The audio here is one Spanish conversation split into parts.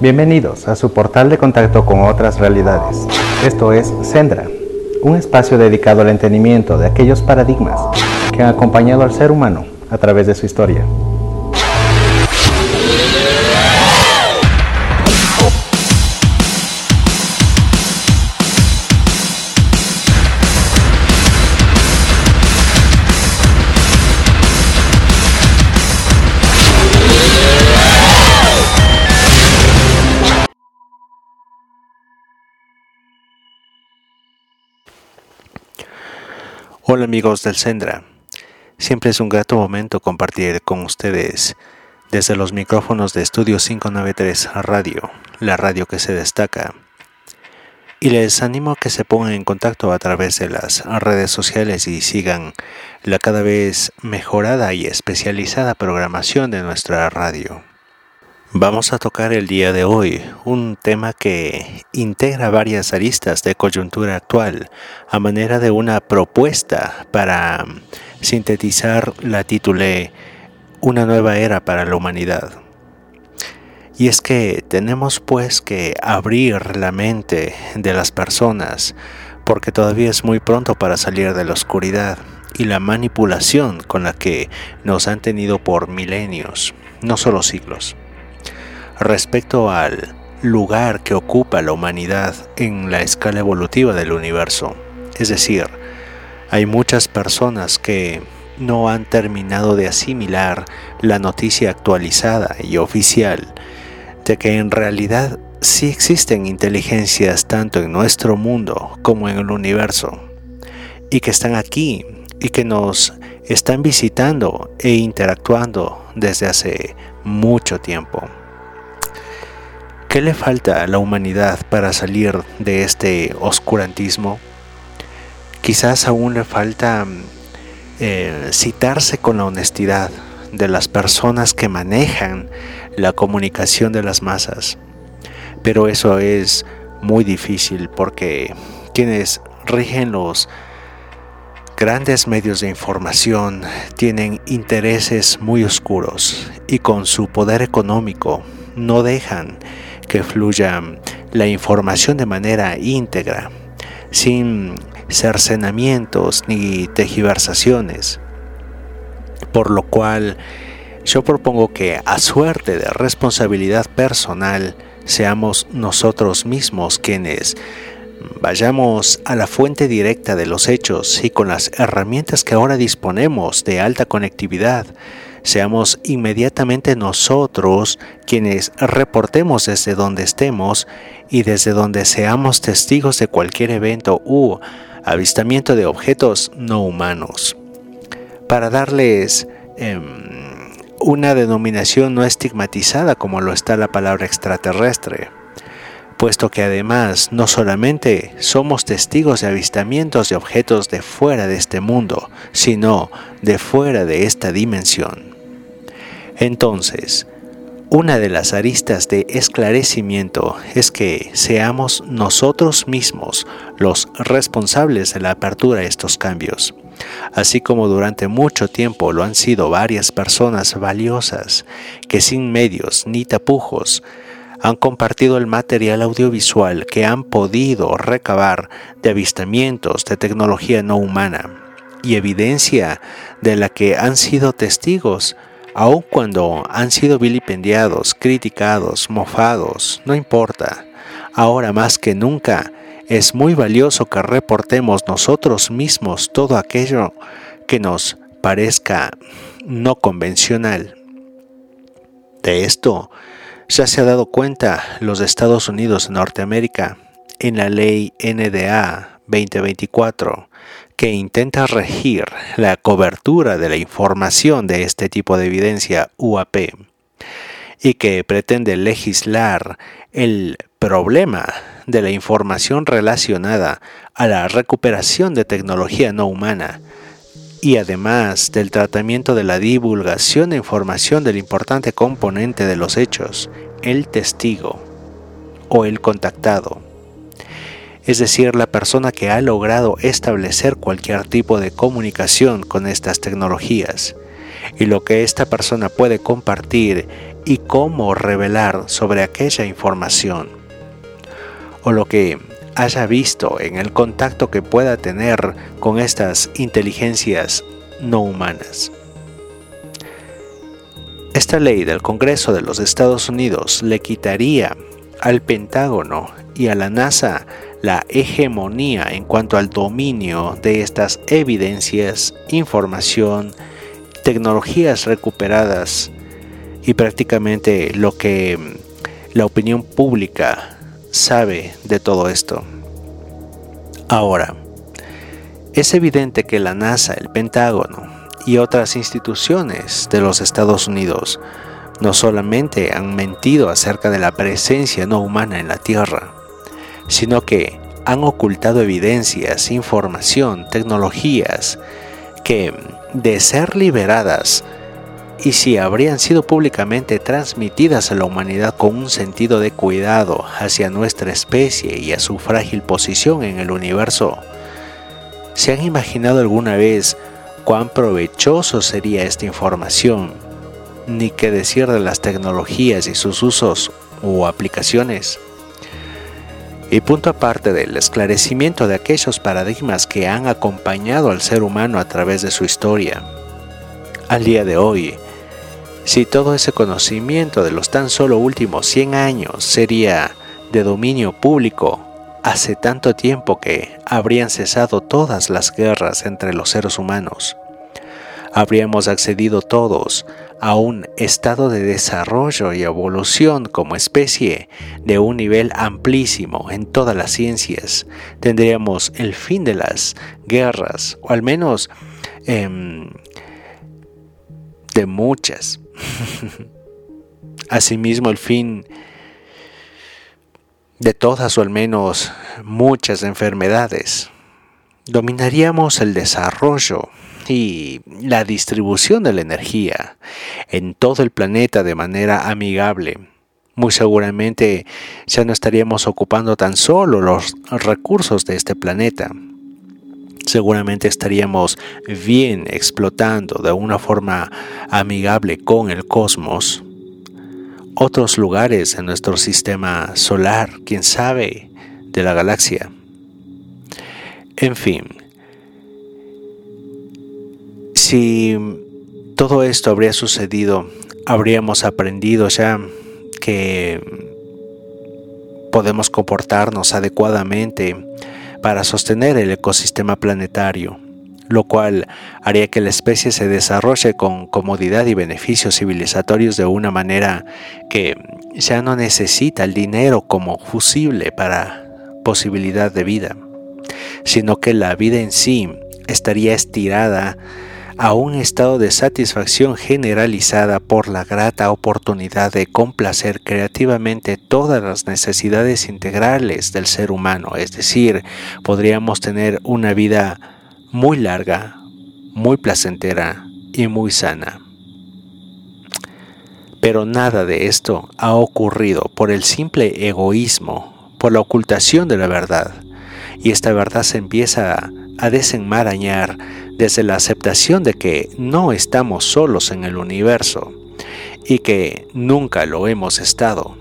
Bienvenidos a su portal de contacto con otras realidades. Esto es Sendra, un espacio dedicado al entendimiento de aquellos paradigmas que han acompañado al ser humano a través de su historia. Hola amigos del Sendra, siempre es un grato momento compartir con ustedes desde los micrófonos de Estudio 593 Radio, la radio que se destaca. Y les animo a que se pongan en contacto a través de las redes sociales y sigan la cada vez mejorada y especializada programación de nuestra radio. Vamos a tocar el día de hoy un tema que integra varias aristas de coyuntura actual a manera de una propuesta para sintetizar la titulé Una nueva era para la humanidad. Y es que tenemos pues que abrir la mente de las personas porque todavía es muy pronto para salir de la oscuridad y la manipulación con la que nos han tenido por milenios, no solo siglos respecto al lugar que ocupa la humanidad en la escala evolutiva del universo. Es decir, hay muchas personas que no han terminado de asimilar la noticia actualizada y oficial de que en realidad sí existen inteligencias tanto en nuestro mundo como en el universo y que están aquí y que nos están visitando e interactuando desde hace mucho tiempo. ¿Qué le falta a la humanidad para salir de este oscurantismo? Quizás aún le falta eh, citarse con la honestidad de las personas que manejan la comunicación de las masas. Pero eso es muy difícil porque quienes rigen los grandes medios de información tienen intereses muy oscuros y con su poder económico no dejan que fluya la información de manera íntegra, sin cercenamientos ni tejiversaciones. Por lo cual yo propongo que a suerte de responsabilidad personal seamos nosotros mismos quienes vayamos a la fuente directa de los hechos y con las herramientas que ahora disponemos de alta conectividad seamos inmediatamente nosotros quienes reportemos desde donde estemos y desde donde seamos testigos de cualquier evento u avistamiento de objetos no humanos. Para darles em, una denominación no estigmatizada como lo está la palabra extraterrestre, puesto que además no solamente somos testigos de avistamientos de objetos de fuera de este mundo, sino de fuera de esta dimensión. Entonces, una de las aristas de esclarecimiento es que seamos nosotros mismos los responsables de la apertura a estos cambios, así como durante mucho tiempo lo han sido varias personas valiosas que sin medios ni tapujos han compartido el material audiovisual que han podido recabar de avistamientos de tecnología no humana y evidencia de la que han sido testigos aun cuando han sido vilipendiados, criticados, mofados, no importa. Ahora más que nunca es muy valioso que reportemos nosotros mismos todo aquello que nos parezca no convencional. De esto ya se ha dado cuenta los Estados Unidos de Norteamérica en la ley NDA 2024 que intenta regir la cobertura de la información de este tipo de evidencia UAP y que pretende legislar el problema de la información relacionada a la recuperación de tecnología no humana y además del tratamiento de la divulgación de información del importante componente de los hechos, el testigo o el contactado es decir, la persona que ha logrado establecer cualquier tipo de comunicación con estas tecnologías y lo que esta persona puede compartir y cómo revelar sobre aquella información o lo que haya visto en el contacto que pueda tener con estas inteligencias no humanas. Esta ley del Congreso de los Estados Unidos le quitaría al Pentágono y a la NASA la hegemonía en cuanto al dominio de estas evidencias, información, tecnologías recuperadas y prácticamente lo que la opinión pública sabe de todo esto. Ahora, es evidente que la NASA, el Pentágono y otras instituciones de los Estados Unidos no solamente han mentido acerca de la presencia no humana en la Tierra, sino que han ocultado evidencias, información, tecnologías que, de ser liberadas, y si habrían sido públicamente transmitidas a la humanidad con un sentido de cuidado hacia nuestra especie y a su frágil posición en el universo, ¿se han imaginado alguna vez cuán provechoso sería esta información? Ni qué decir de las tecnologías y sus usos o aplicaciones. Y punto aparte del esclarecimiento de aquellos paradigmas que han acompañado al ser humano a través de su historia. Al día de hoy, si todo ese conocimiento de los tan solo últimos 100 años sería de dominio público, hace tanto tiempo que habrían cesado todas las guerras entre los seres humanos. Habríamos accedido todos a un estado de desarrollo y evolución como especie de un nivel amplísimo en todas las ciencias. Tendríamos el fin de las guerras, o al menos em, de muchas. Asimismo, el fin de todas o al menos muchas enfermedades. Dominaríamos el desarrollo y la distribución de la energía en todo el planeta de manera amigable. Muy seguramente ya no estaríamos ocupando tan solo los recursos de este planeta. Seguramente estaríamos bien explotando de una forma amigable con el cosmos. Otros lugares en nuestro sistema solar, quién sabe, de la galaxia. En fin, si todo esto habría sucedido, habríamos aprendido ya que podemos comportarnos adecuadamente para sostener el ecosistema planetario, lo cual haría que la especie se desarrolle con comodidad y beneficios civilizatorios de una manera que ya no necesita el dinero como fusible para posibilidad de vida, sino que la vida en sí estaría estirada a un estado de satisfacción generalizada por la grata oportunidad de complacer creativamente todas las necesidades integrales del ser humano, es decir, podríamos tener una vida muy larga, muy placentera y muy sana. Pero nada de esto ha ocurrido por el simple egoísmo, por la ocultación de la verdad, y esta verdad se empieza a desenmarañar desde la aceptación de que no estamos solos en el universo y que nunca lo hemos estado.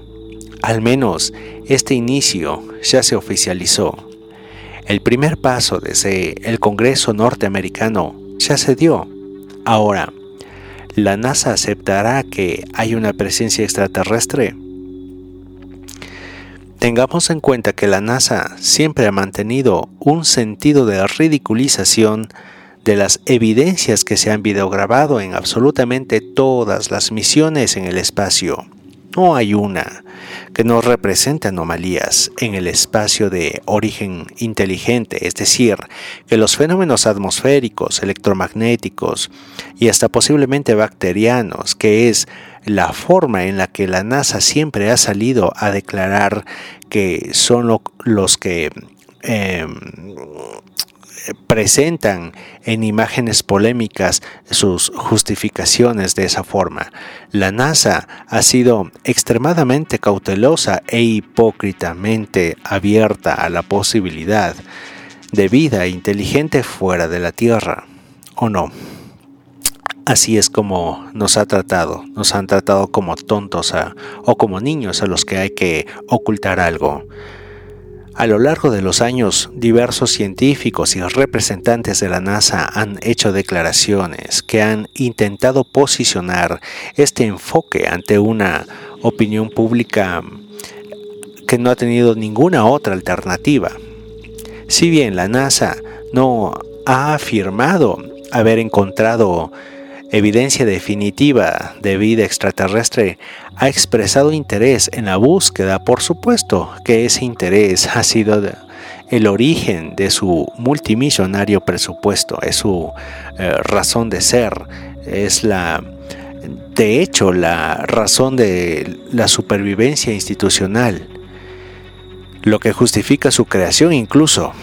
Al menos este inicio ya se oficializó. El primer paso desde el Congreso norteamericano ya se dio. Ahora, ¿la NASA aceptará que hay una presencia extraterrestre? Tengamos en cuenta que la NASA siempre ha mantenido un sentido de ridiculización de las evidencias que se han videograbado en absolutamente todas las misiones en el espacio. No hay una que no represente anomalías en el espacio de origen inteligente, es decir, que los fenómenos atmosféricos, electromagnéticos y hasta posiblemente bacterianos, que es la forma en la que la NASA siempre ha salido a declarar que son los que em, presentan en imágenes polémicas sus justificaciones de esa forma. La NASA ha sido extremadamente cautelosa e hipócritamente abierta a la posibilidad de vida inteligente fuera de la Tierra, ¿o no? Así es como nos ha tratado, nos han tratado como tontos o como niños a los que hay que ocultar algo. A lo largo de los años, diversos científicos y representantes de la NASA han hecho declaraciones que han intentado posicionar este enfoque ante una opinión pública que no ha tenido ninguna otra alternativa. Si bien la NASA no ha afirmado haber encontrado evidencia definitiva de vida extraterrestre, ha expresado interés en la búsqueda, por supuesto que ese interés ha sido el origen de su multimillonario presupuesto, es su eh, razón de ser, es la, de hecho, la razón de la supervivencia institucional, lo que justifica su creación incluso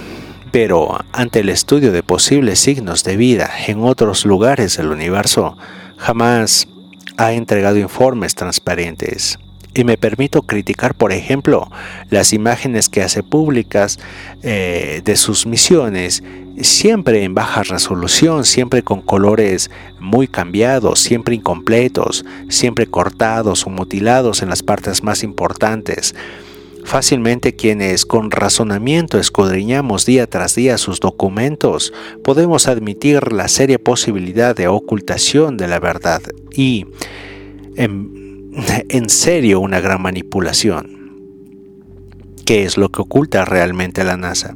pero ante el estudio de posibles signos de vida en otros lugares del universo, jamás ha entregado informes transparentes. Y me permito criticar, por ejemplo, las imágenes que hace públicas eh, de sus misiones, siempre en baja resolución, siempre con colores muy cambiados, siempre incompletos, siempre cortados o mutilados en las partes más importantes. Fácilmente quienes con razonamiento escudriñamos día tras día sus documentos, podemos admitir la seria posibilidad de ocultación de la verdad y, en, serio, una gran manipulación. ¿Qué es lo que oculta realmente la NASA?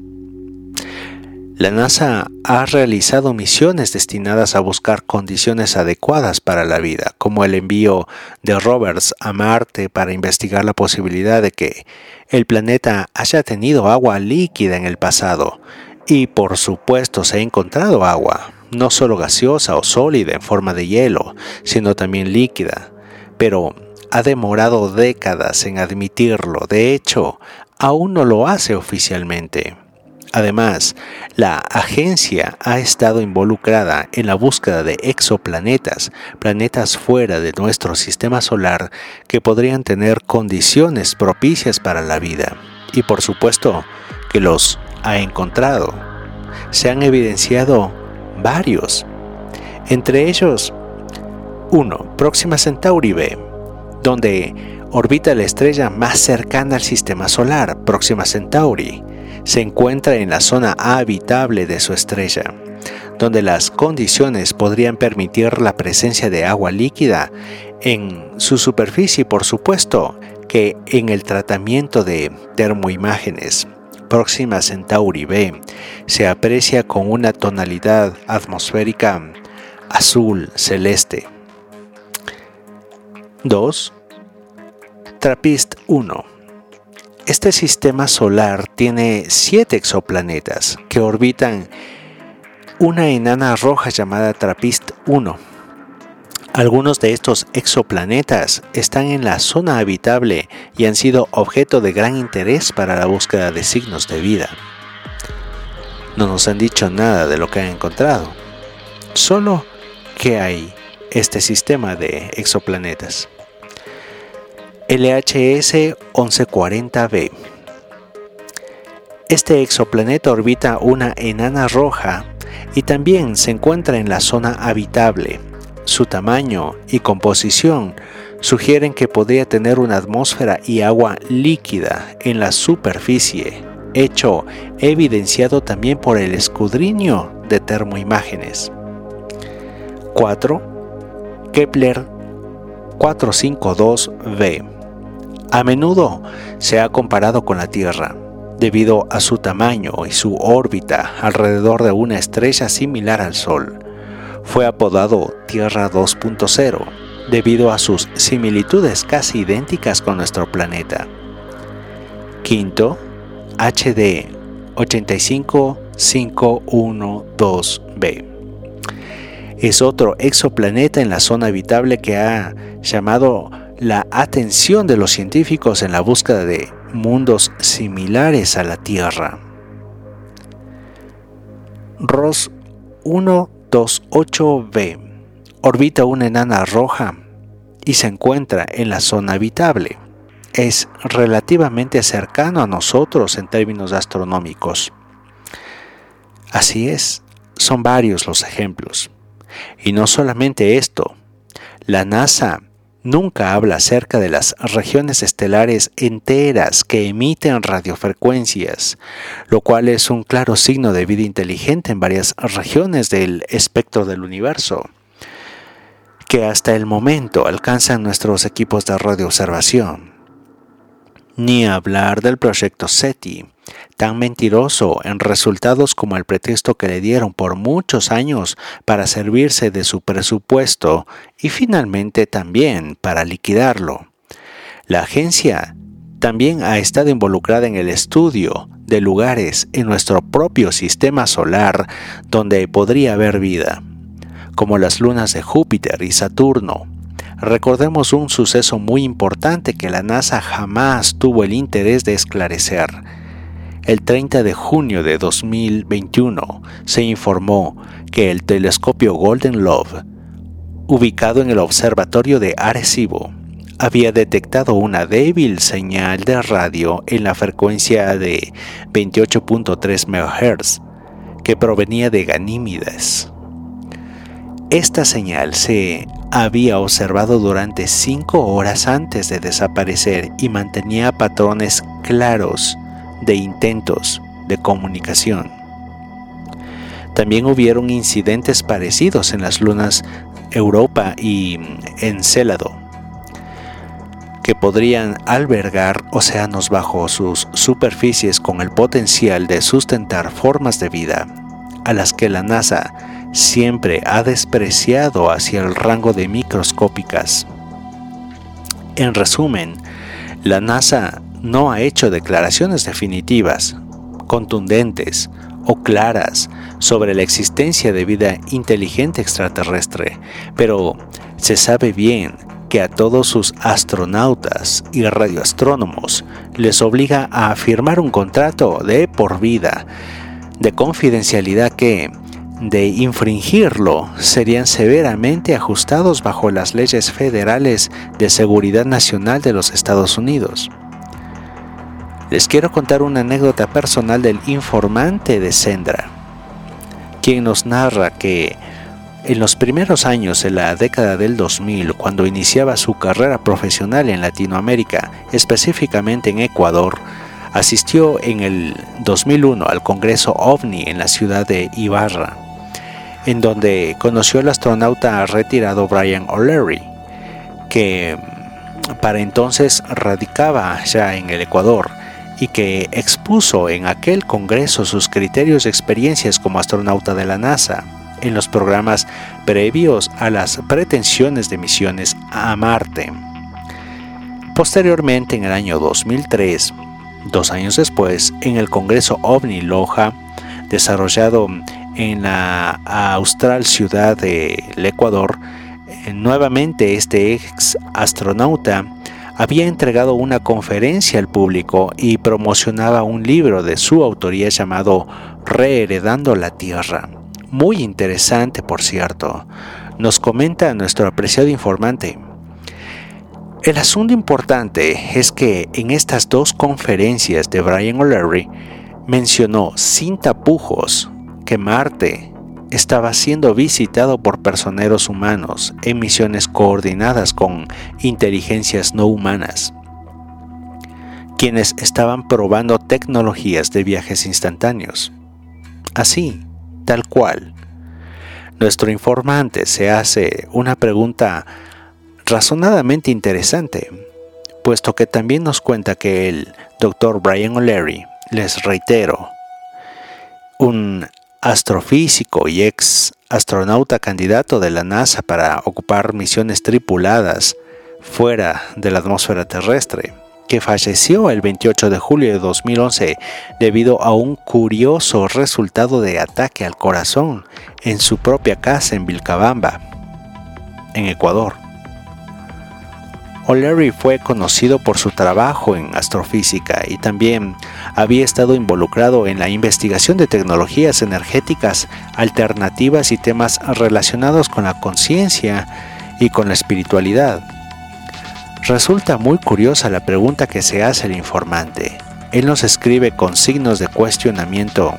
La NASA ha realizado misiones destinadas a buscar condiciones adecuadas para la vida, como el envío de rovers a Marte para investigar la posibilidad de que el planeta haya tenido agua líquida en el pasado. Y por supuesto se ha encontrado agua, no solo gaseosa o sólida en forma de hielo, sino también líquida. Pero ha demorado décadas en admitirlo, de hecho, aún no lo hace oficialmente. Además, la agencia ha estado involucrada en la búsqueda de exoplanetas, planetas fuera de nuestro sistema solar que podrían tener condiciones propicias para la vida. Y por supuesto que los ha encontrado. Se han evidenciado varios. Entre ellos, uno, Próxima Centauri B, donde orbita la estrella más cercana al sistema solar, Próxima Centauri se encuentra en la zona habitable de su estrella, donde las condiciones podrían permitir la presencia de agua líquida en su superficie, por supuesto, que en el tratamiento de termoimágenes. Próxima Centauri B se aprecia con una tonalidad atmosférica azul celeste. 2. Trappist 1 este sistema solar tiene siete exoplanetas que orbitan una enana roja llamada Trappist 1. Algunos de estos exoplanetas están en la zona habitable y han sido objeto de gran interés para la búsqueda de signos de vida. No nos han dicho nada de lo que han encontrado, solo que hay este sistema de exoplanetas. LHS 1140b. Este exoplaneta orbita una enana roja y también se encuentra en la zona habitable. Su tamaño y composición sugieren que podría tener una atmósfera y agua líquida en la superficie, hecho evidenciado también por el escudriño de termoimágenes. 4. Kepler 452b a menudo se ha comparado con la Tierra, debido a su tamaño y su órbita alrededor de una estrella similar al Sol. Fue apodado Tierra 2.0 debido a sus similitudes casi idénticas con nuestro planeta. Quinto, HD 85512b. Es otro exoplaneta en la zona habitable que ha llamado la atención de los científicos en la búsqueda de mundos similares a la Tierra. ROS 128b orbita una enana roja y se encuentra en la zona habitable. Es relativamente cercano a nosotros en términos astronómicos. Así es, son varios los ejemplos. Y no solamente esto, la NASA nunca habla acerca de las regiones estelares enteras que emiten radiofrecuencias, lo cual es un claro signo de vida inteligente en varias regiones del espectro del universo, que hasta el momento alcanzan nuestros equipos de radioobservación. Ni hablar del proyecto SETI, tan mentiroso en resultados como el pretexto que le dieron por muchos años para servirse de su presupuesto y finalmente también para liquidarlo. La agencia también ha estado involucrada en el estudio de lugares en nuestro propio sistema solar donde podría haber vida, como las lunas de Júpiter y Saturno. Recordemos un suceso muy importante que la NASA jamás tuvo el interés de esclarecer el 30 de junio de 2021 se informó que el telescopio Golden Love, ubicado en el observatorio de Arecibo, había detectado una débil señal de radio en la frecuencia de 28.3 MHz que provenía de Ganímides. Esta señal se había observado durante cinco horas antes de desaparecer y mantenía patrones claros de intentos de comunicación. También hubieron incidentes parecidos en las lunas Europa y Encélado, que podrían albergar océanos bajo sus superficies con el potencial de sustentar formas de vida, a las que la NASA siempre ha despreciado hacia el rango de microscópicas. En resumen, la NASA no ha hecho declaraciones definitivas, contundentes o claras sobre la existencia de vida inteligente extraterrestre, pero se sabe bien que a todos sus astronautas y radioastrónomos les obliga a firmar un contrato de por vida de confidencialidad que, de infringirlo, serían severamente ajustados bajo las leyes federales de seguridad nacional de los Estados Unidos. Les quiero contar una anécdota personal del informante de Sendra, quien nos narra que en los primeros años de la década del 2000, cuando iniciaba su carrera profesional en Latinoamérica, específicamente en Ecuador, asistió en el 2001 al Congreso OVNI en la ciudad de Ibarra, en donde conoció al astronauta retirado Brian O'Leary, que para entonces radicaba ya en el Ecuador y que expuso en aquel Congreso sus criterios y experiencias como astronauta de la NASA en los programas previos a las pretensiones de misiones a Marte. Posteriormente, en el año 2003, dos años después, en el Congreso OVNI Loja, desarrollado en la austral ciudad del Ecuador, eh, nuevamente este ex astronauta había entregado una conferencia al público y promocionaba un libro de su autoría llamado Reheredando la Tierra. Muy interesante, por cierto. Nos comenta nuestro apreciado informante. El asunto importante es que en estas dos conferencias de Brian O'Leary mencionó sin tapujos que Marte estaba siendo visitado por personeros humanos en misiones coordinadas con inteligencias no humanas, quienes estaban probando tecnologías de viajes instantáneos. Así, tal cual, nuestro informante se hace una pregunta razonadamente interesante, puesto que también nos cuenta que el Dr. Brian O'Leary, les reitero, un astrofísico y ex astronauta candidato de la NASA para ocupar misiones tripuladas fuera de la atmósfera terrestre, que falleció el 28 de julio de 2011 debido a un curioso resultado de ataque al corazón en su propia casa en Vilcabamba, en Ecuador. O'Leary fue conocido por su trabajo en astrofísica y también había estado involucrado en la investigación de tecnologías energéticas alternativas y temas relacionados con la conciencia y con la espiritualidad. Resulta muy curiosa la pregunta que se hace el informante. Él nos escribe con signos de cuestionamiento.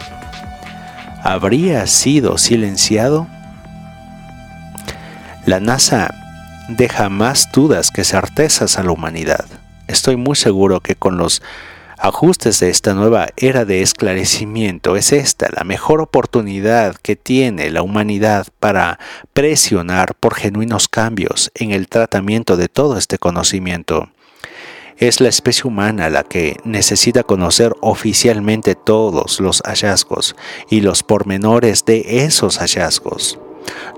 ¿Habría sido silenciado? La NASA deja más dudas que certezas a la humanidad. Estoy muy seguro que con los ajustes de esta nueva era de esclarecimiento es esta la mejor oportunidad que tiene la humanidad para presionar por genuinos cambios en el tratamiento de todo este conocimiento. Es la especie humana la que necesita conocer oficialmente todos los hallazgos y los pormenores de esos hallazgos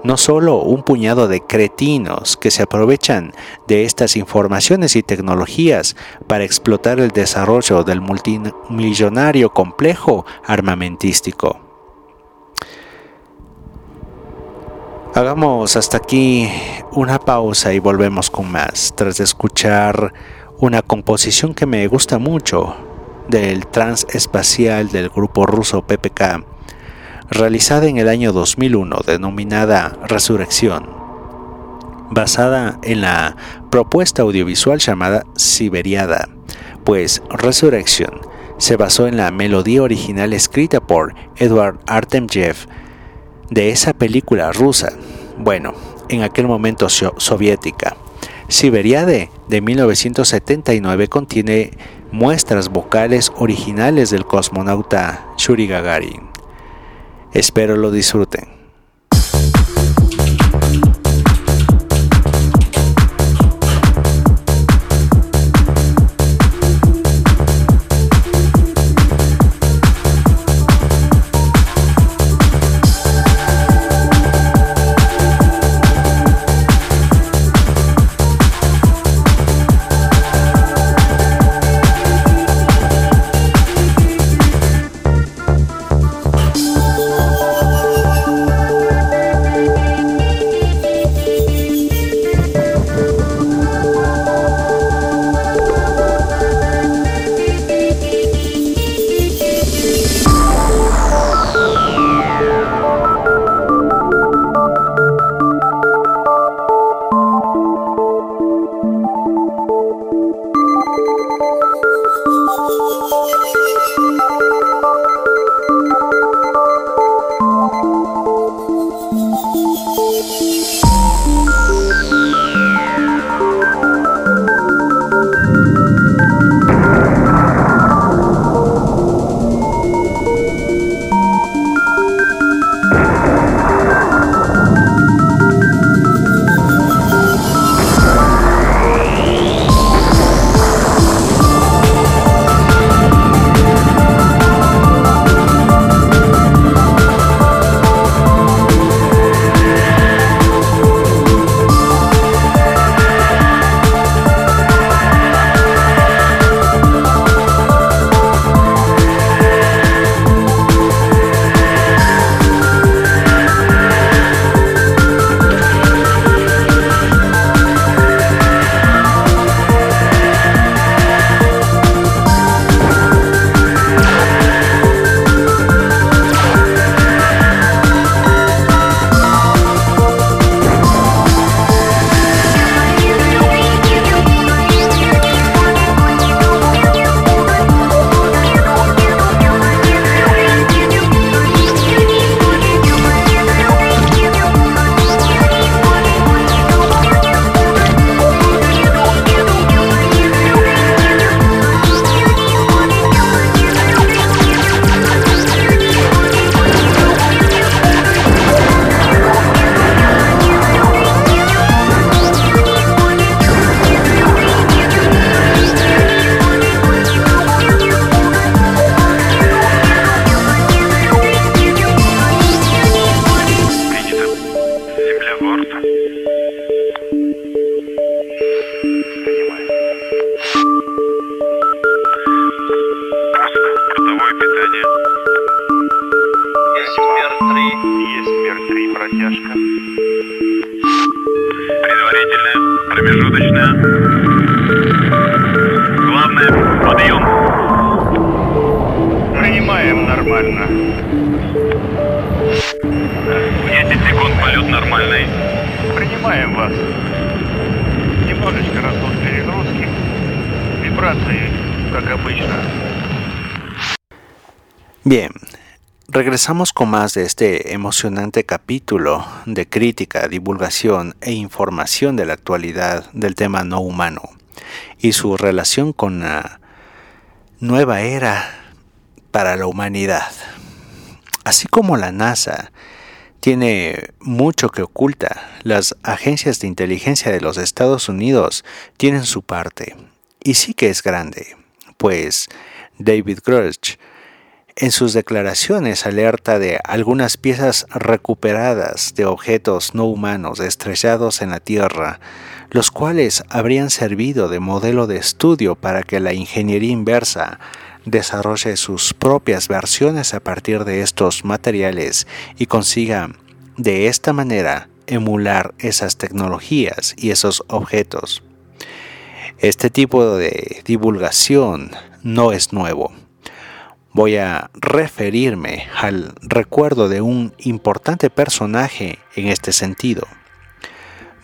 no solo un puñado de cretinos que se aprovechan de estas informaciones y tecnologías para explotar el desarrollo del multimillonario complejo armamentístico. Hagamos hasta aquí una pausa y volvemos con más, tras escuchar una composición que me gusta mucho del transespacial del grupo ruso PPK realizada en el año 2001 denominada Resurrección, basada en la propuesta audiovisual llamada Siberiada, pues Resurrection se basó en la melodía original escrita por Edward Artemyev de esa película rusa, bueno, en aquel momento soviética. Siberiade de 1979 contiene muestras vocales originales del cosmonauta Yuri Gagarin. Espero lo disfruten. Regresamos con más de este emocionante capítulo de crítica, divulgación e información de la actualidad del tema no humano y su relación con la nueva era para la humanidad. Así como la NASA tiene mucho que oculta, las agencias de inteligencia de los Estados Unidos tienen su parte, y sí que es grande, pues David Grush en sus declaraciones alerta de algunas piezas recuperadas de objetos no humanos estrellados en la Tierra, los cuales habrían servido de modelo de estudio para que la ingeniería inversa desarrolle sus propias versiones a partir de estos materiales y consiga de esta manera emular esas tecnologías y esos objetos. Este tipo de divulgación no es nuevo voy a referirme al recuerdo de un importante personaje en este sentido,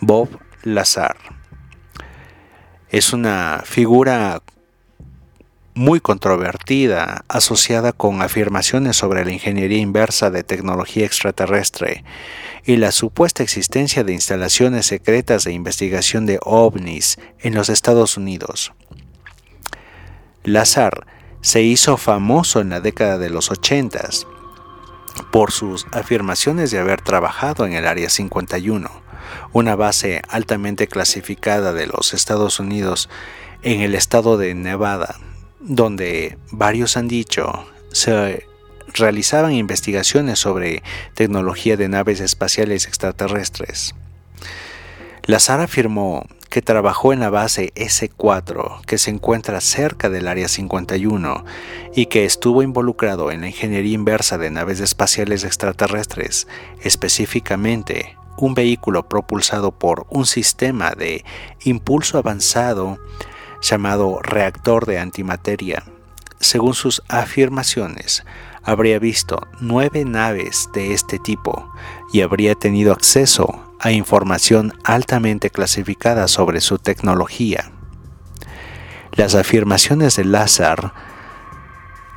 Bob Lazar. Es una figura muy controvertida, asociada con afirmaciones sobre la ingeniería inversa de tecnología extraterrestre y la supuesta existencia de instalaciones secretas de investigación de ovnis en los Estados Unidos. Lazar se hizo famoso en la década de los 80 por sus afirmaciones de haber trabajado en el Área 51, una base altamente clasificada de los Estados Unidos en el estado de Nevada, donde varios han dicho se realizaban investigaciones sobre tecnología de naves espaciales extraterrestres. Lazar afirmó trabajó en la base S4 que se encuentra cerca del Área 51 y que estuvo involucrado en la ingeniería inversa de naves espaciales extraterrestres, específicamente un vehículo propulsado por un sistema de impulso avanzado llamado reactor de antimateria. Según sus afirmaciones, habría visto nueve naves de este tipo y habría tenido acceso a información altamente clasificada sobre su tecnología. Las afirmaciones de Lazar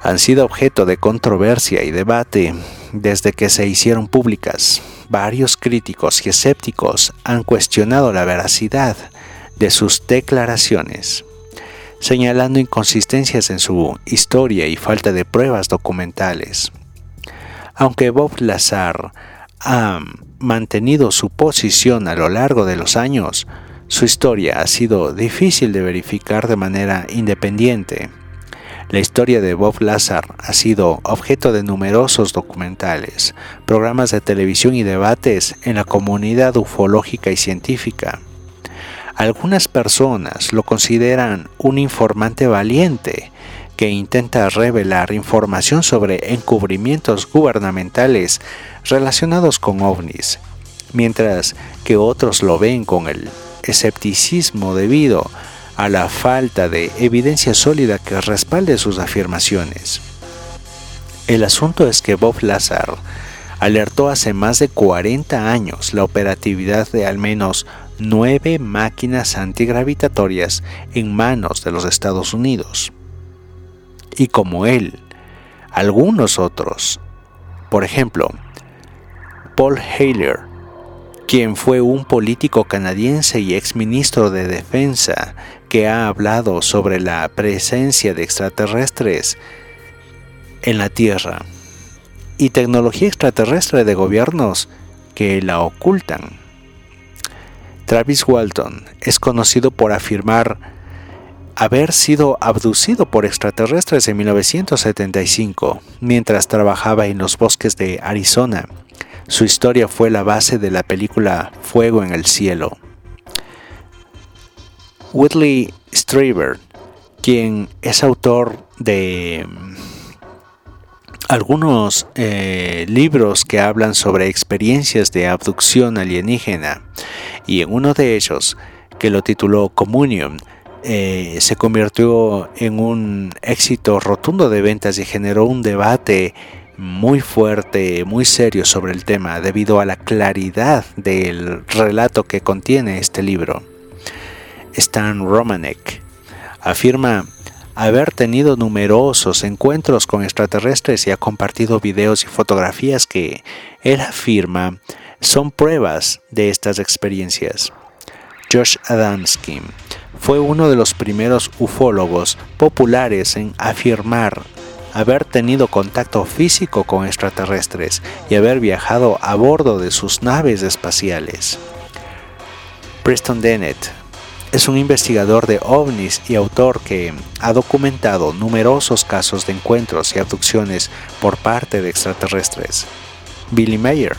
han sido objeto de controversia y debate desde que se hicieron públicas. Varios críticos y escépticos han cuestionado la veracidad de sus declaraciones, señalando inconsistencias en su historia y falta de pruebas documentales. Aunque Bob Lazar ha mantenido su posición a lo largo de los años, su historia ha sido difícil de verificar de manera independiente. La historia de Bob Lazar ha sido objeto de numerosos documentales, programas de televisión y debates en la comunidad ufológica y científica. Algunas personas lo consideran un informante valiente que intenta revelar información sobre encubrimientos gubernamentales relacionados con ovnis, mientras que otros lo ven con el escepticismo debido a la falta de evidencia sólida que respalde sus afirmaciones. El asunto es que Bob Lazar alertó hace más de 40 años la operatividad de al menos nueve máquinas antigravitatorias en manos de los Estados Unidos y como él, algunos otros. Por ejemplo, Paul Haler, quien fue un político canadiense y exministro de Defensa que ha hablado sobre la presencia de extraterrestres en la Tierra y tecnología extraterrestre de gobiernos que la ocultan. Travis Walton es conocido por afirmar haber sido abducido por extraterrestres en 1975 mientras trabajaba en los bosques de Arizona. Su historia fue la base de la película Fuego en el Cielo. Whitley Strieber, quien es autor de mm, algunos eh, libros que hablan sobre experiencias de abducción alienígena, y en uno de ellos, que lo tituló Communion, eh, se convirtió en un éxito rotundo de ventas y generó un debate muy fuerte, muy serio sobre el tema debido a la claridad del relato que contiene este libro. Stan Romanek afirma haber tenido numerosos encuentros con extraterrestres y ha compartido videos y fotografías que él afirma son pruebas de estas experiencias. Josh Adamski fue uno de los primeros ufólogos populares en afirmar haber tenido contacto físico con extraterrestres y haber viajado a bordo de sus naves espaciales. Preston Dennett es un investigador de ovnis y autor que ha documentado numerosos casos de encuentros y abducciones por parte de extraterrestres. Billy Mayer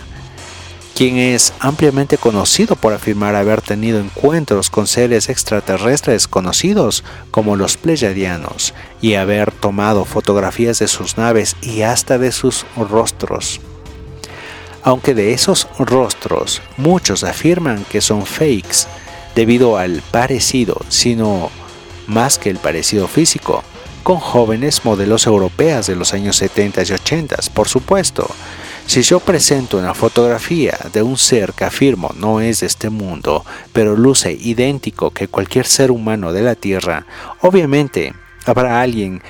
quien es ampliamente conocido por afirmar haber tenido encuentros con seres extraterrestres conocidos como los Pleyadianos y haber tomado fotografías de sus naves y hasta de sus rostros. Aunque de esos rostros muchos afirman que son fakes debido al parecido, sino más que el parecido físico, con jóvenes modelos europeas de los años 70 y 80, por supuesto, si yo presento una fotografía de un ser que afirmo no es de este mundo, pero luce idéntico que cualquier ser humano de la Tierra, obviamente habrá alguien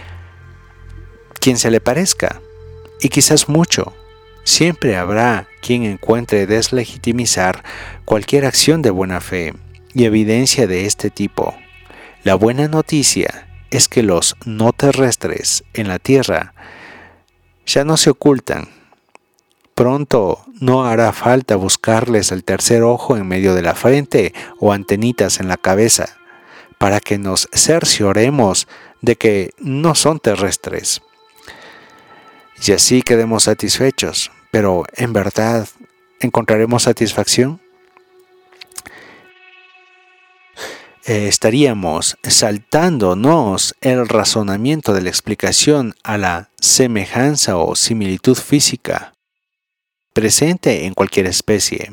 quien se le parezca, y quizás mucho. Siempre habrá quien encuentre deslegitimizar cualquier acción de buena fe y evidencia de este tipo. La buena noticia es que los no terrestres en la Tierra ya no se ocultan Pronto no hará falta buscarles el tercer ojo en medio de la frente o antenitas en la cabeza, para que nos cercioremos de que no son terrestres. Y así quedemos satisfechos, pero ¿en verdad encontraremos satisfacción? Eh, estaríamos saltándonos el razonamiento de la explicación a la semejanza o similitud física presente en cualquier especie,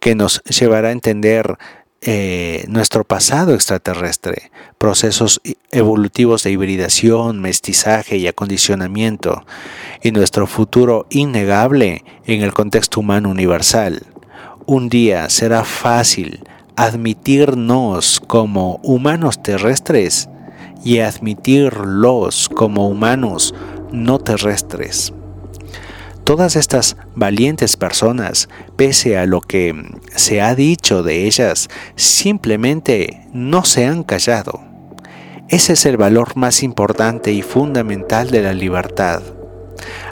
que nos llevará a entender eh, nuestro pasado extraterrestre, procesos evolutivos de hibridación, mestizaje y acondicionamiento, y nuestro futuro innegable en el contexto humano universal. Un día será fácil admitirnos como humanos terrestres y admitirlos como humanos no terrestres. Todas estas valientes personas, pese a lo que se ha dicho de ellas, simplemente no se han callado. Ese es el valor más importante y fundamental de la libertad.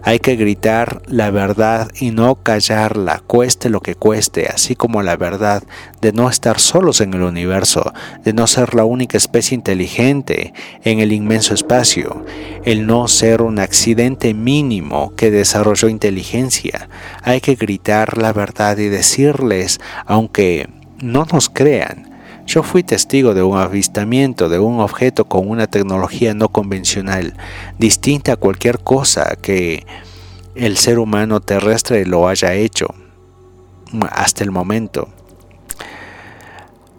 Hay que gritar la verdad y no callarla, cueste lo que cueste, así como la verdad de no estar solos en el universo, de no ser la única especie inteligente en el inmenso espacio, el no ser un accidente mínimo que desarrolló inteligencia. Hay que gritar la verdad y decirles, aunque no nos crean, yo fui testigo de un avistamiento de un objeto con una tecnología no convencional, distinta a cualquier cosa que el ser humano terrestre lo haya hecho hasta el momento.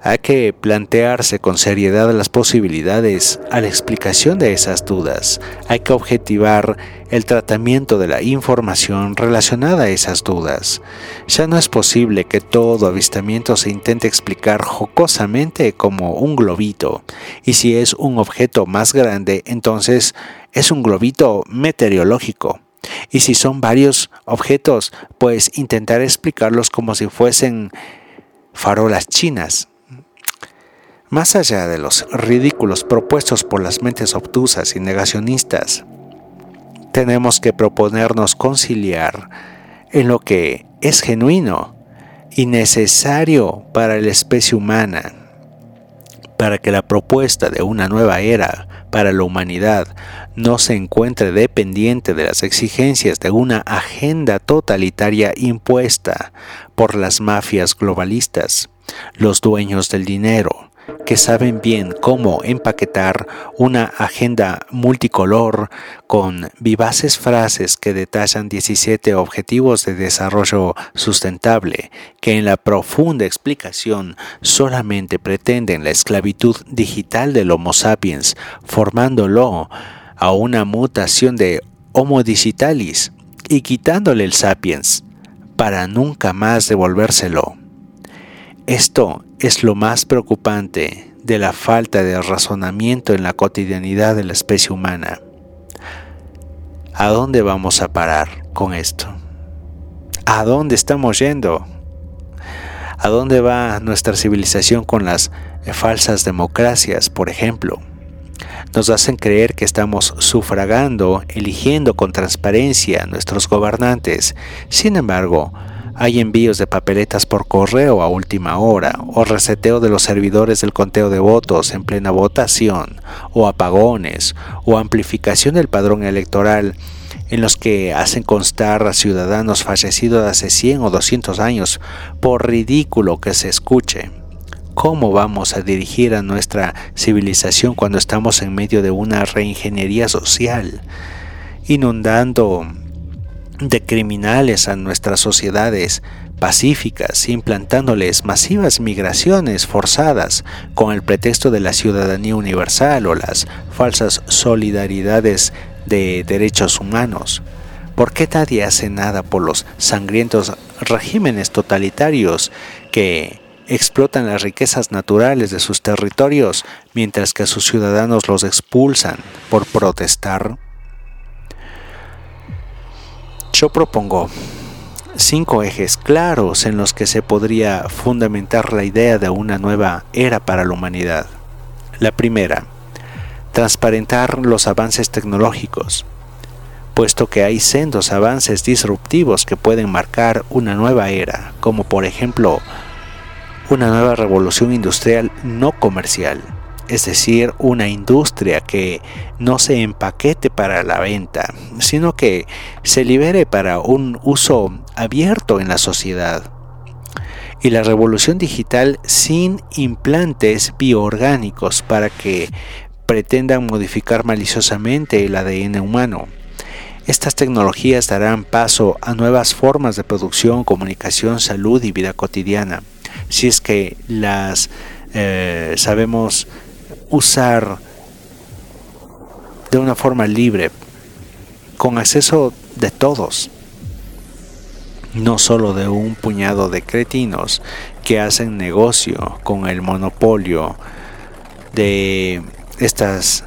Hay que plantearse con seriedad las posibilidades a la explicación de esas dudas. Hay que objetivar el tratamiento de la información relacionada a esas dudas. Ya no es posible que todo avistamiento se intente explicar jocosamente como un globito. Y si es un objeto más grande, entonces es un globito meteorológico. Y si son varios objetos, pues intentar explicarlos como si fuesen farolas chinas. Más allá de los ridículos propuestos por las mentes obtusas y negacionistas, tenemos que proponernos conciliar en lo que es genuino y necesario para la especie humana, para que la propuesta de una nueva era para la humanidad no se encuentre dependiente de las exigencias de una agenda totalitaria impuesta por las mafias globalistas, los dueños del dinero, que saben bien cómo empaquetar una agenda multicolor con vivaces frases que detallan 17 objetivos de desarrollo sustentable, que en la profunda explicación solamente pretenden la esclavitud digital del Homo sapiens, formándolo a una mutación de Homo digitalis y quitándole el sapiens para nunca más devolvérselo. Esto es lo más preocupante de la falta de razonamiento en la cotidianidad de la especie humana. ¿A dónde vamos a parar con esto? ¿A dónde estamos yendo? ¿A dónde va nuestra civilización con las falsas democracias, por ejemplo? Nos hacen creer que estamos sufragando, eligiendo con transparencia a nuestros gobernantes. Sin embargo, hay envíos de papeletas por correo a última hora, o reseteo de los servidores del conteo de votos en plena votación, o apagones, o amplificación del padrón electoral en los que hacen constar a ciudadanos fallecidos hace 100 o 200 años, por ridículo que se escuche. ¿Cómo vamos a dirigir a nuestra civilización cuando estamos en medio de una reingeniería social, inundando de criminales a nuestras sociedades pacíficas, implantándoles masivas migraciones forzadas con el pretexto de la ciudadanía universal o las falsas solidaridades de derechos humanos? ¿Por qué nadie hace nada por los sangrientos regímenes totalitarios que explotan las riquezas naturales de sus territorios mientras que a sus ciudadanos los expulsan por protestar? Yo propongo cinco ejes claros en los que se podría fundamentar la idea de una nueva era para la humanidad. La primera, transparentar los avances tecnológicos, puesto que hay sendos avances disruptivos que pueden marcar una nueva era, como por ejemplo una nueva revolución industrial no comercial es decir, una industria que no se empaquete para la venta, sino que se libere para un uso abierto en la sociedad. Y la revolución digital sin implantes bioorgánicos para que pretendan modificar maliciosamente el ADN humano. Estas tecnologías darán paso a nuevas formas de producción, comunicación, salud y vida cotidiana, si es que las eh, sabemos usar de una forma libre, con acceso de todos, no solo de un puñado de cretinos que hacen negocio con el monopolio de estas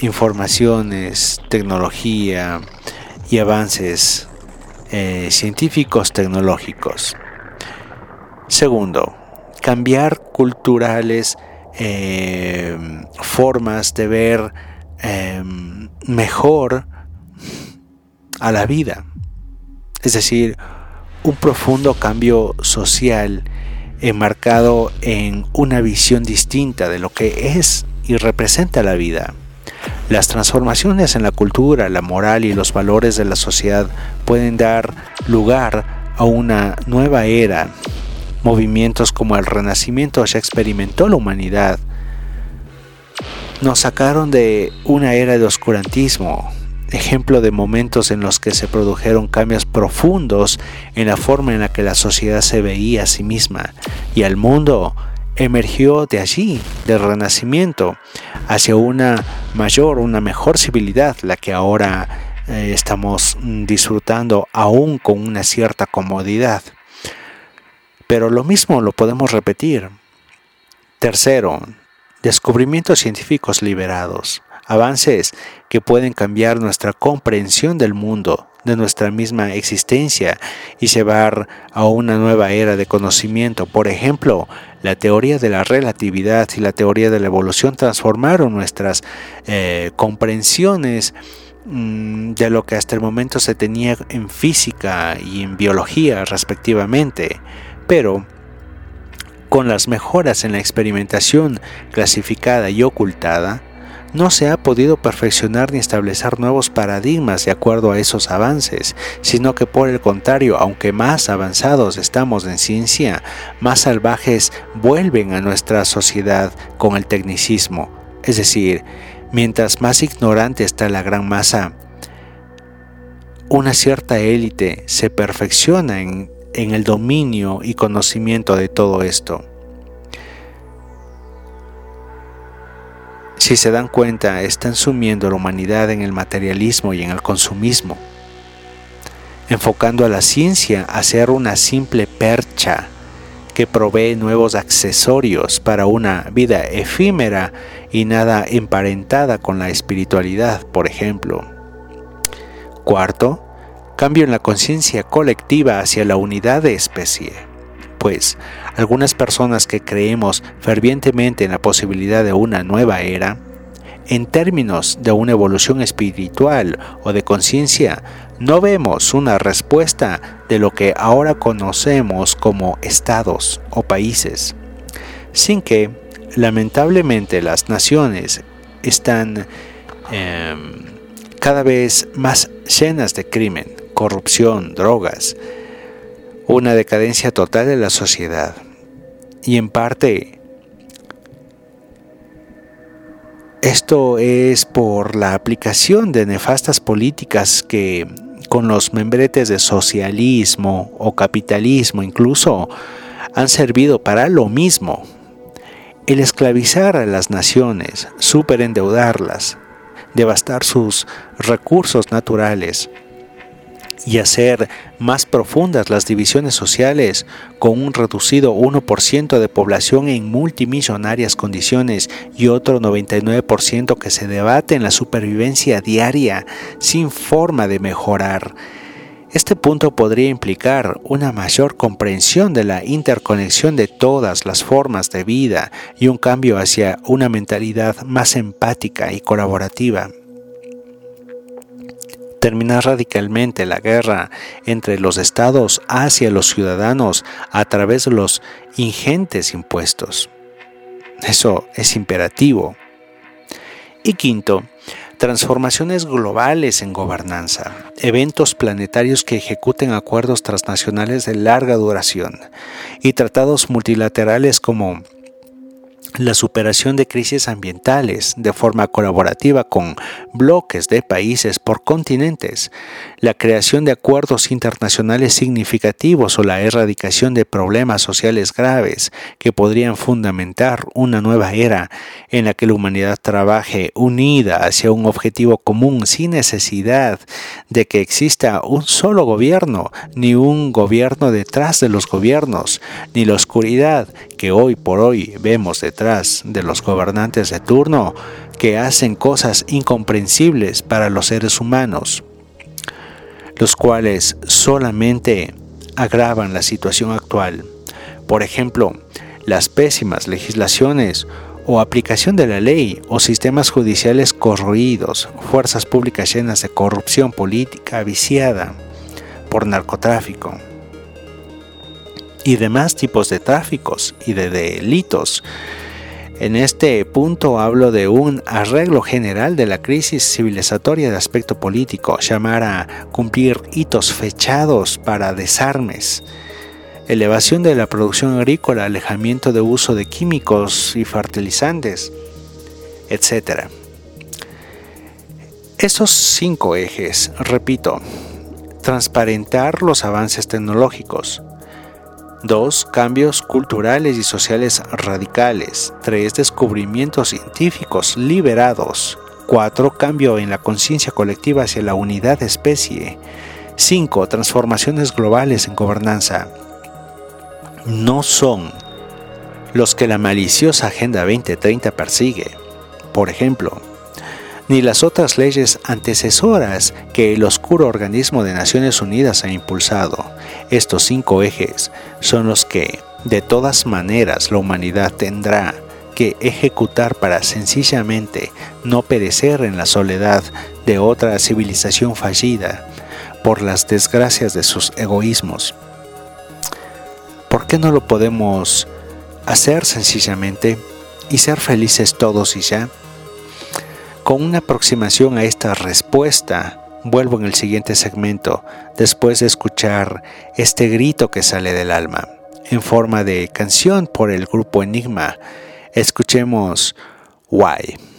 informaciones, tecnología y avances eh, científicos tecnológicos. Segundo, cambiar culturales Em, formas de ver em, mejor a la vida. Es decir, un profundo cambio social enmarcado en una visión distinta de lo que es y representa la vida. Las transformaciones en la cultura, la moral y los valores de la sociedad pueden dar lugar a una nueva era movimientos como el Renacimiento ya experimentó la humanidad. Nos sacaron de una era de oscurantismo, ejemplo de momentos en los que se produjeron cambios profundos en la forma en la que la sociedad se veía a sí misma y al mundo emergió de allí, del renacimiento, hacia una mayor, una mejor civilidad, la que ahora eh, estamos disfrutando aún con una cierta comodidad. Pero lo mismo lo podemos repetir. Tercero, descubrimientos científicos liberados, avances que pueden cambiar nuestra comprensión del mundo, de nuestra misma existencia y llevar a una nueva era de conocimiento. Por ejemplo, la teoría de la relatividad y la teoría de la evolución transformaron nuestras eh, comprensiones mm, de lo que hasta el momento se tenía en física y en biología respectivamente pero con las mejoras en la experimentación clasificada y ocultada, no se ha podido perfeccionar ni establecer nuevos paradigmas de acuerdo a esos avances, sino que por el contrario, aunque más avanzados estamos en ciencia, más salvajes vuelven a nuestra sociedad con el tecnicismo. Es decir, mientras más ignorante está la gran masa, una cierta élite se perfecciona en en el dominio y conocimiento de todo esto. Si se dan cuenta, están sumiendo a la humanidad en el materialismo y en el consumismo, enfocando a la ciencia a ser una simple percha que provee nuevos accesorios para una vida efímera y nada emparentada con la espiritualidad, por ejemplo. Cuarto, cambio en la conciencia colectiva hacia la unidad de especie, pues algunas personas que creemos fervientemente en la posibilidad de una nueva era, en términos de una evolución espiritual o de conciencia, no vemos una respuesta de lo que ahora conocemos como estados o países, sin que, lamentablemente, las naciones están em, cada vez más llenas de crimen, corrupción, drogas, una decadencia total de la sociedad. Y en parte esto es por la aplicación de nefastas políticas que con los membretes de socialismo o capitalismo incluso han servido para lo mismo. El esclavizar a las naciones, superendeudarlas, devastar sus recursos naturales, y hacer más profundas las divisiones sociales con un reducido 1% de población en multimillonarias condiciones y otro 99% que se debate en la supervivencia diaria sin forma de mejorar. Este punto podría implicar una mayor comprensión de la interconexión de todas las formas de vida y un cambio hacia una mentalidad más empática y colaborativa terminar radicalmente la guerra entre los estados hacia los ciudadanos a través de los ingentes impuestos. Eso es imperativo. Y quinto, transformaciones globales en gobernanza, eventos planetarios que ejecuten acuerdos transnacionales de larga duración y tratados multilaterales como la superación de crisis ambientales de forma colaborativa con bloques de países por continentes, la creación de acuerdos internacionales significativos o la erradicación de problemas sociales graves que podrían fundamentar una nueva era en la que la humanidad trabaje unida hacia un objetivo común sin necesidad de que exista un solo gobierno, ni un gobierno detrás de los gobiernos, ni la oscuridad que hoy por hoy vemos detrás de los gobernantes de turno que hacen cosas incomprensibles para los seres humanos, los cuales solamente agravan la situación actual. Por ejemplo, las pésimas legislaciones o aplicación de la ley o sistemas judiciales corroídos, fuerzas públicas llenas de corrupción política viciada por narcotráfico y demás tipos de tráficos y de delitos. En este punto hablo de un arreglo general de la crisis civilizatoria de aspecto político, llamar a cumplir hitos fechados para desarmes, elevación de la producción agrícola, alejamiento de uso de químicos y fertilizantes, etc. Estos cinco ejes, repito, transparentar los avances tecnológicos, 2. Cambios culturales y sociales radicales. 3. Descubrimientos científicos liberados. 4. Cambio en la conciencia colectiva hacia la unidad de especie. 5. Transformaciones globales en gobernanza. No son los que la maliciosa Agenda 2030 persigue. Por ejemplo, ni las otras leyes antecesoras que el oscuro organismo de Naciones Unidas ha impulsado. Estos cinco ejes son los que, de todas maneras, la humanidad tendrá que ejecutar para sencillamente no perecer en la soledad de otra civilización fallida por las desgracias de sus egoísmos. ¿Por qué no lo podemos hacer sencillamente y ser felices todos y ya? Con una aproximación a esta respuesta, vuelvo en el siguiente segmento, después de escuchar este grito que sale del alma, en forma de canción por el grupo Enigma. Escuchemos Why.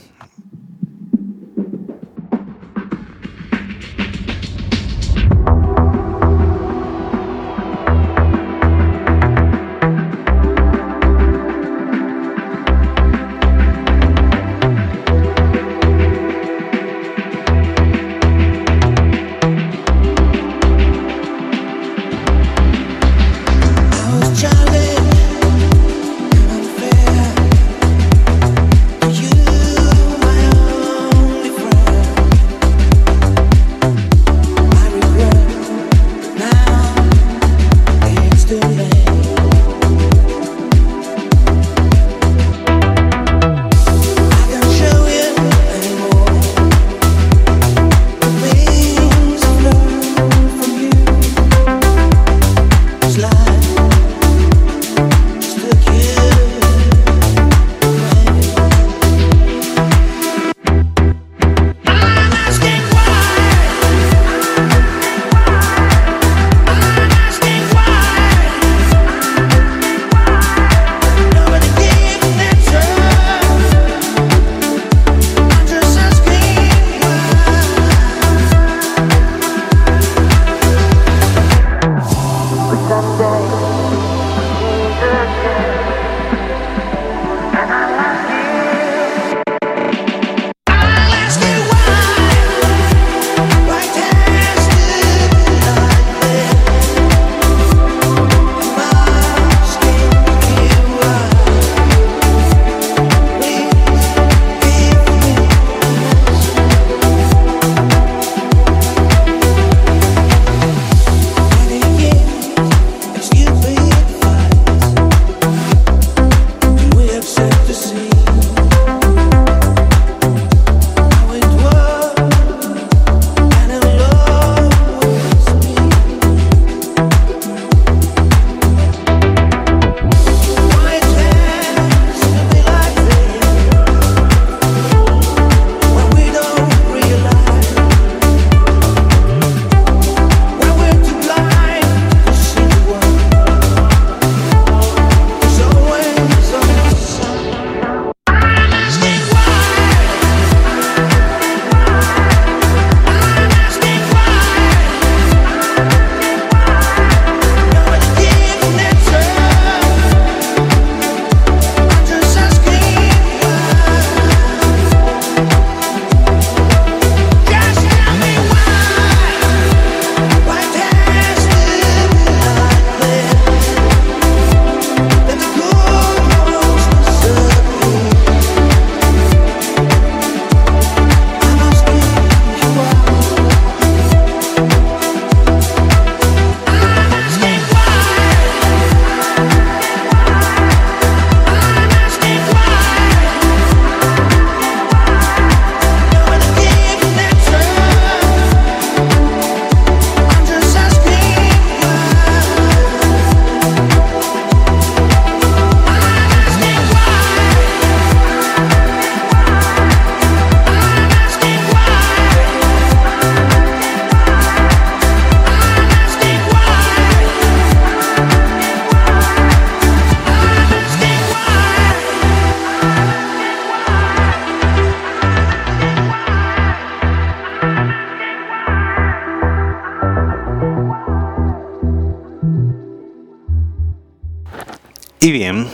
Y bien,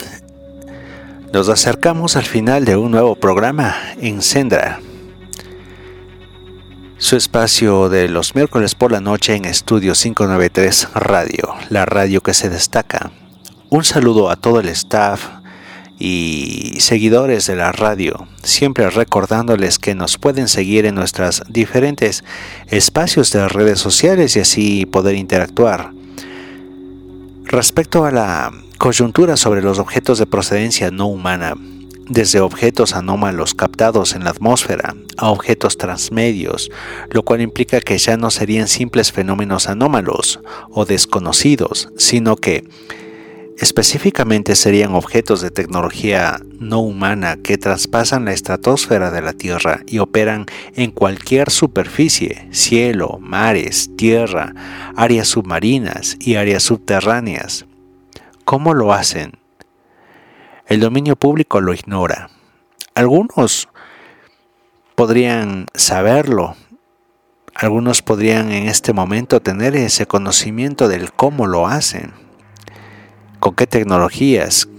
nos acercamos al final de un nuevo programa en Sendra, su espacio de los miércoles por la noche en Estudio 593 Radio, la radio que se destaca. Un saludo a todo el staff y seguidores de la radio, siempre recordándoles que nos pueden seguir en nuestros diferentes espacios de redes sociales y así poder interactuar. Respecto a la coyuntura sobre los objetos de procedencia no humana, desde objetos anómalos captados en la atmósfera a objetos transmedios, lo cual implica que ya no serían simples fenómenos anómalos o desconocidos, sino que específicamente serían objetos de tecnología no humana que traspasan la estratosfera de la Tierra y operan en cualquier superficie, cielo, mares, tierra, áreas submarinas y áreas subterráneas. ¿Cómo lo hacen? El dominio público lo ignora. Algunos podrían saberlo, algunos podrían en este momento tener ese conocimiento del cómo lo hacen, con qué tecnologías,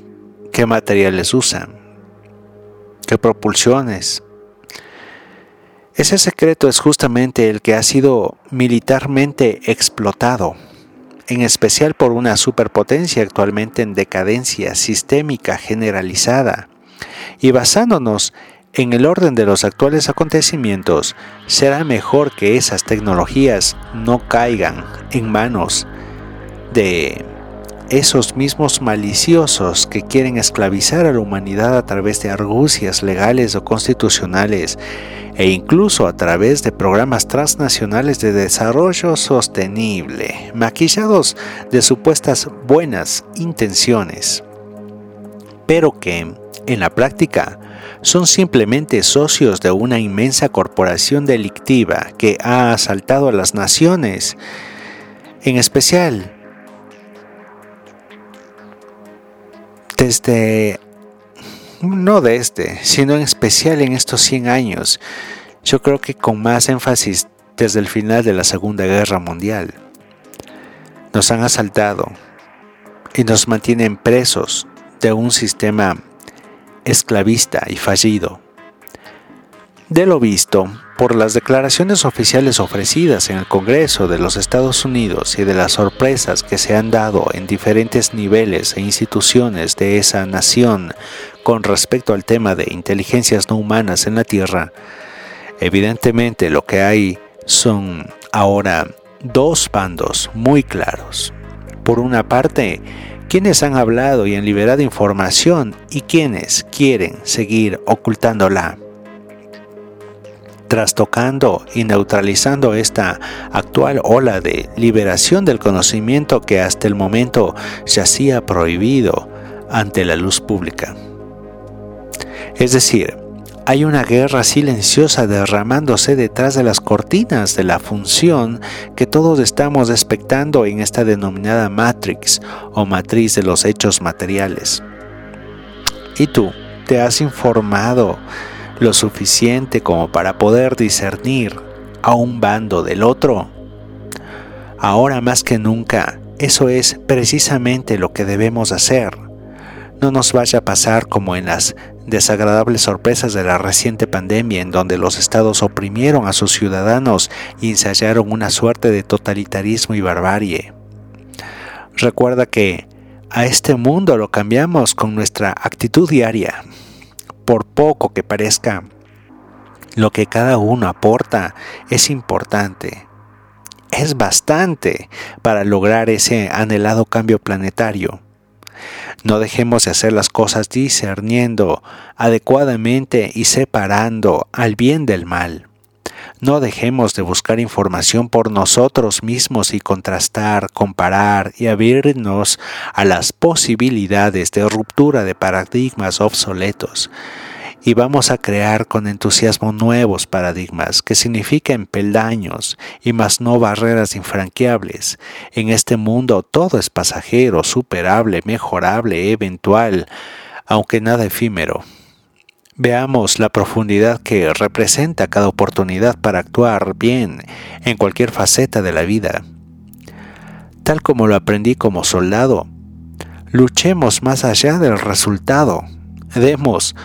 qué materiales usan, qué propulsiones. Ese secreto es justamente el que ha sido militarmente explotado en especial por una superpotencia actualmente en decadencia sistémica generalizada. Y basándonos en el orden de los actuales acontecimientos, será mejor que esas tecnologías no caigan en manos de esos mismos maliciosos que quieren esclavizar a la humanidad a través de argucias legales o constitucionales e incluso a través de programas transnacionales de desarrollo sostenible, maquillados de supuestas buenas intenciones, pero que, en la práctica, son simplemente socios de una inmensa corporación delictiva que ha asaltado a las naciones, en especial desde no de este, sino en especial en estos 100 años, yo creo que con más énfasis desde el final de la Segunda Guerra Mundial. Nos han asaltado y nos mantienen presos de un sistema esclavista y fallido. De lo visto, por las declaraciones oficiales ofrecidas en el Congreso de los Estados Unidos y de las sorpresas que se han dado en diferentes niveles e instituciones de esa nación con respecto al tema de inteligencias no humanas en la Tierra, evidentemente lo que hay son ahora dos bandos muy claros. Por una parte, quienes han hablado y han liberado información y quienes quieren seguir ocultándola trastocando y neutralizando esta actual ola de liberación del conocimiento que hasta el momento se hacía prohibido ante la luz pública. Es decir, hay una guerra silenciosa derramándose detrás de las cortinas de la función que todos estamos expectando en esta denominada Matrix o matriz de los hechos materiales. ¿Y tú te has informado lo suficiente como para poder discernir a un bando del otro? Ahora más que nunca, eso es precisamente lo que debemos hacer. No nos vaya a pasar como en las desagradables sorpresas de la reciente pandemia en donde los estados oprimieron a sus ciudadanos y ensayaron una suerte de totalitarismo y barbarie. Recuerda que a este mundo lo cambiamos con nuestra actitud diaria por poco que parezca, lo que cada uno aporta es importante. Es bastante para lograr ese anhelado cambio planetario. No dejemos de hacer las cosas discerniendo adecuadamente y separando al bien del mal. No dejemos de buscar información por nosotros mismos y contrastar, comparar y abrirnos a las posibilidades de ruptura de paradigmas obsoletos. Y vamos a crear con entusiasmo nuevos paradigmas que signifiquen peldaños y más no barreras infranqueables. En este mundo todo es pasajero, superable, mejorable, eventual, aunque nada efímero. Veamos la profundidad que representa cada oportunidad para actuar bien en cualquier faceta de la vida. Tal como lo aprendí como soldado, Luchemos más allá del resultado. Demos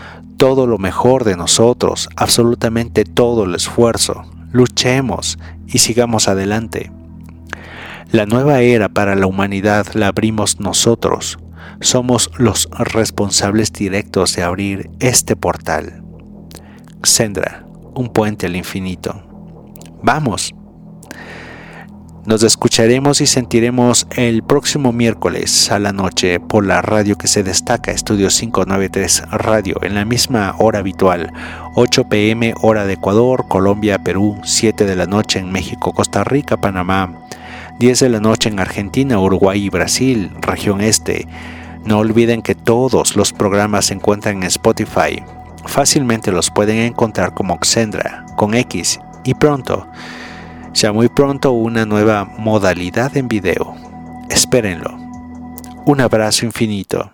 todo lo mejor de nosotros, absolutamente todo el esfuerzo. Luchemos y sigamos adelante. La nueva era para la humanidad la abrimos nosotros. Somos los responsables directos de abrir este portal. Sendra, un puente al infinito. Vamos. Nos escucharemos y sentiremos el próximo miércoles a la noche por la radio que se destaca, Estudio 593 Radio, en la misma hora habitual, 8 pm hora de Ecuador, Colombia, Perú, 7 de la noche en México, Costa Rica, Panamá, 10 de la noche en Argentina, Uruguay y Brasil, región este. No olviden que todos los programas se encuentran en Spotify. Fácilmente los pueden encontrar como Xendra, con X, y pronto ya muy pronto una nueva modalidad en video. Espérenlo. Un abrazo infinito.